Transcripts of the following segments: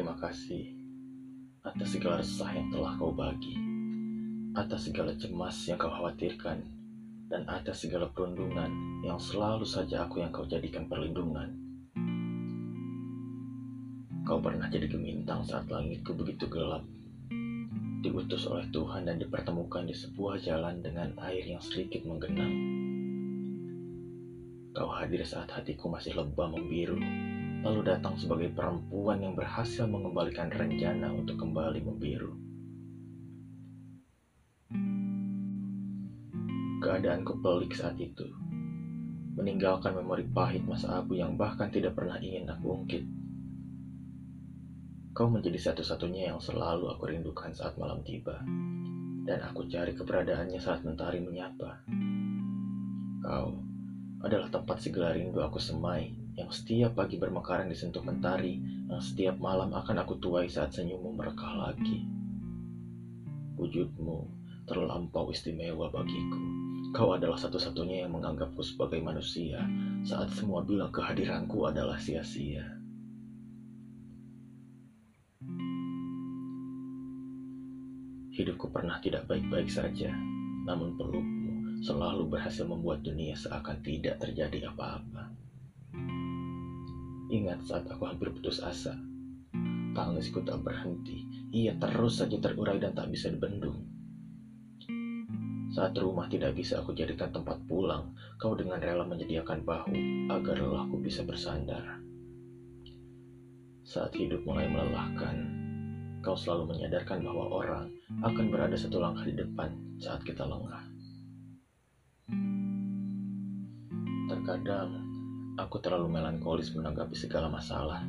kasih atas segala resah yang telah kau bagi, atas segala cemas yang kau khawatirkan, dan atas segala perundungan yang selalu saja aku yang kau jadikan perlindungan. Kau pernah jadi gemintang saat langitku begitu gelap, diutus oleh Tuhan dan dipertemukan di sebuah jalan dengan air yang sedikit menggenang. Kau hadir saat hatiku masih lebah membiru, lalu datang sebagai perempuan yang berhasil mengembalikan rencana untuk kembali membiru. Keadaanku pelik saat itu, meninggalkan memori pahit masa abu yang bahkan tidak pernah ingin aku ungkit. Kau menjadi satu-satunya yang selalu aku rindukan saat malam tiba, dan aku cari keberadaannya saat mentari menyapa. Kau adalah tempat segala rindu aku semai yang setiap pagi bermekaran disentuh mentari, yang setiap malam akan aku tuai saat senyummu merekah lagi. Wujudmu terlampau istimewa bagiku. Kau adalah satu-satunya yang menganggapku sebagai manusia saat semua bilang kehadiranku adalah sia-sia. Hidupku pernah tidak baik-baik saja, namun pelukmu selalu berhasil membuat dunia seakan tidak terjadi apa-apa. Ingat saat aku hampir putus asa. Tangisku tak berhenti. Ia terus saja terurai dan tak bisa dibendung. Saat rumah tidak bisa aku jadikan tempat pulang, kau dengan rela menyediakan bahu agar lelahku bisa bersandar. Saat hidup mulai melelahkan, kau selalu menyadarkan bahwa orang akan berada satu langkah di depan saat kita lengah. Terkadang Aku terlalu melankolis menanggapi segala masalah.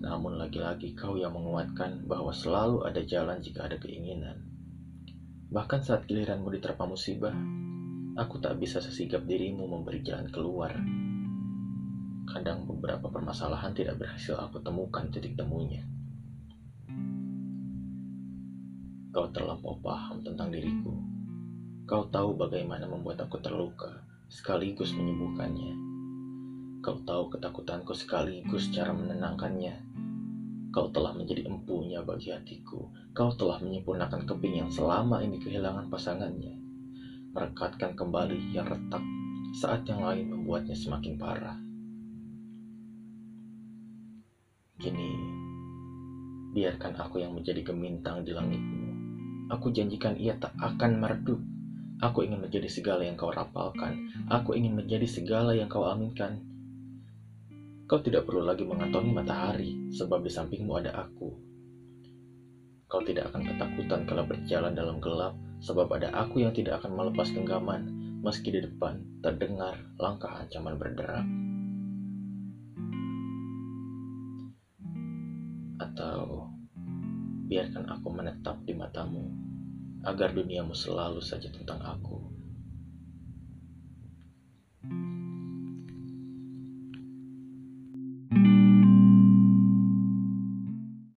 Namun lagi-lagi kau yang menguatkan bahwa selalu ada jalan jika ada keinginan. Bahkan saat giliranmu diterpa musibah, aku tak bisa sesigap dirimu memberi jalan keluar. Kadang beberapa permasalahan tidak berhasil aku temukan titik temunya. Kau terlampau paham tentang diriku. Kau tahu bagaimana membuat aku terluka, sekaligus menyembuhkannya. Kau tahu ketakutanku sekaligus cara menenangkannya. Kau telah menjadi empunya bagi hatiku. Kau telah menyempurnakan keping yang selama ini kehilangan pasangannya. Merekatkan kembali yang retak saat yang lain membuatnya semakin parah. Kini, biarkan aku yang menjadi gemintang di langitmu. Aku janjikan ia tak akan meredup. Aku ingin menjadi segala yang kau rapalkan. Aku ingin menjadi segala yang kau aminkan. Kau tidak perlu lagi mengantongi matahari, sebab di sampingmu ada aku. Kau tidak akan ketakutan kalau berjalan dalam gelap, sebab ada aku yang tidak akan melepas genggaman, meski di depan terdengar langkah ancaman berderap. Atau biarkan aku menetap di matamu, agar duniamu selalu saja tentang aku.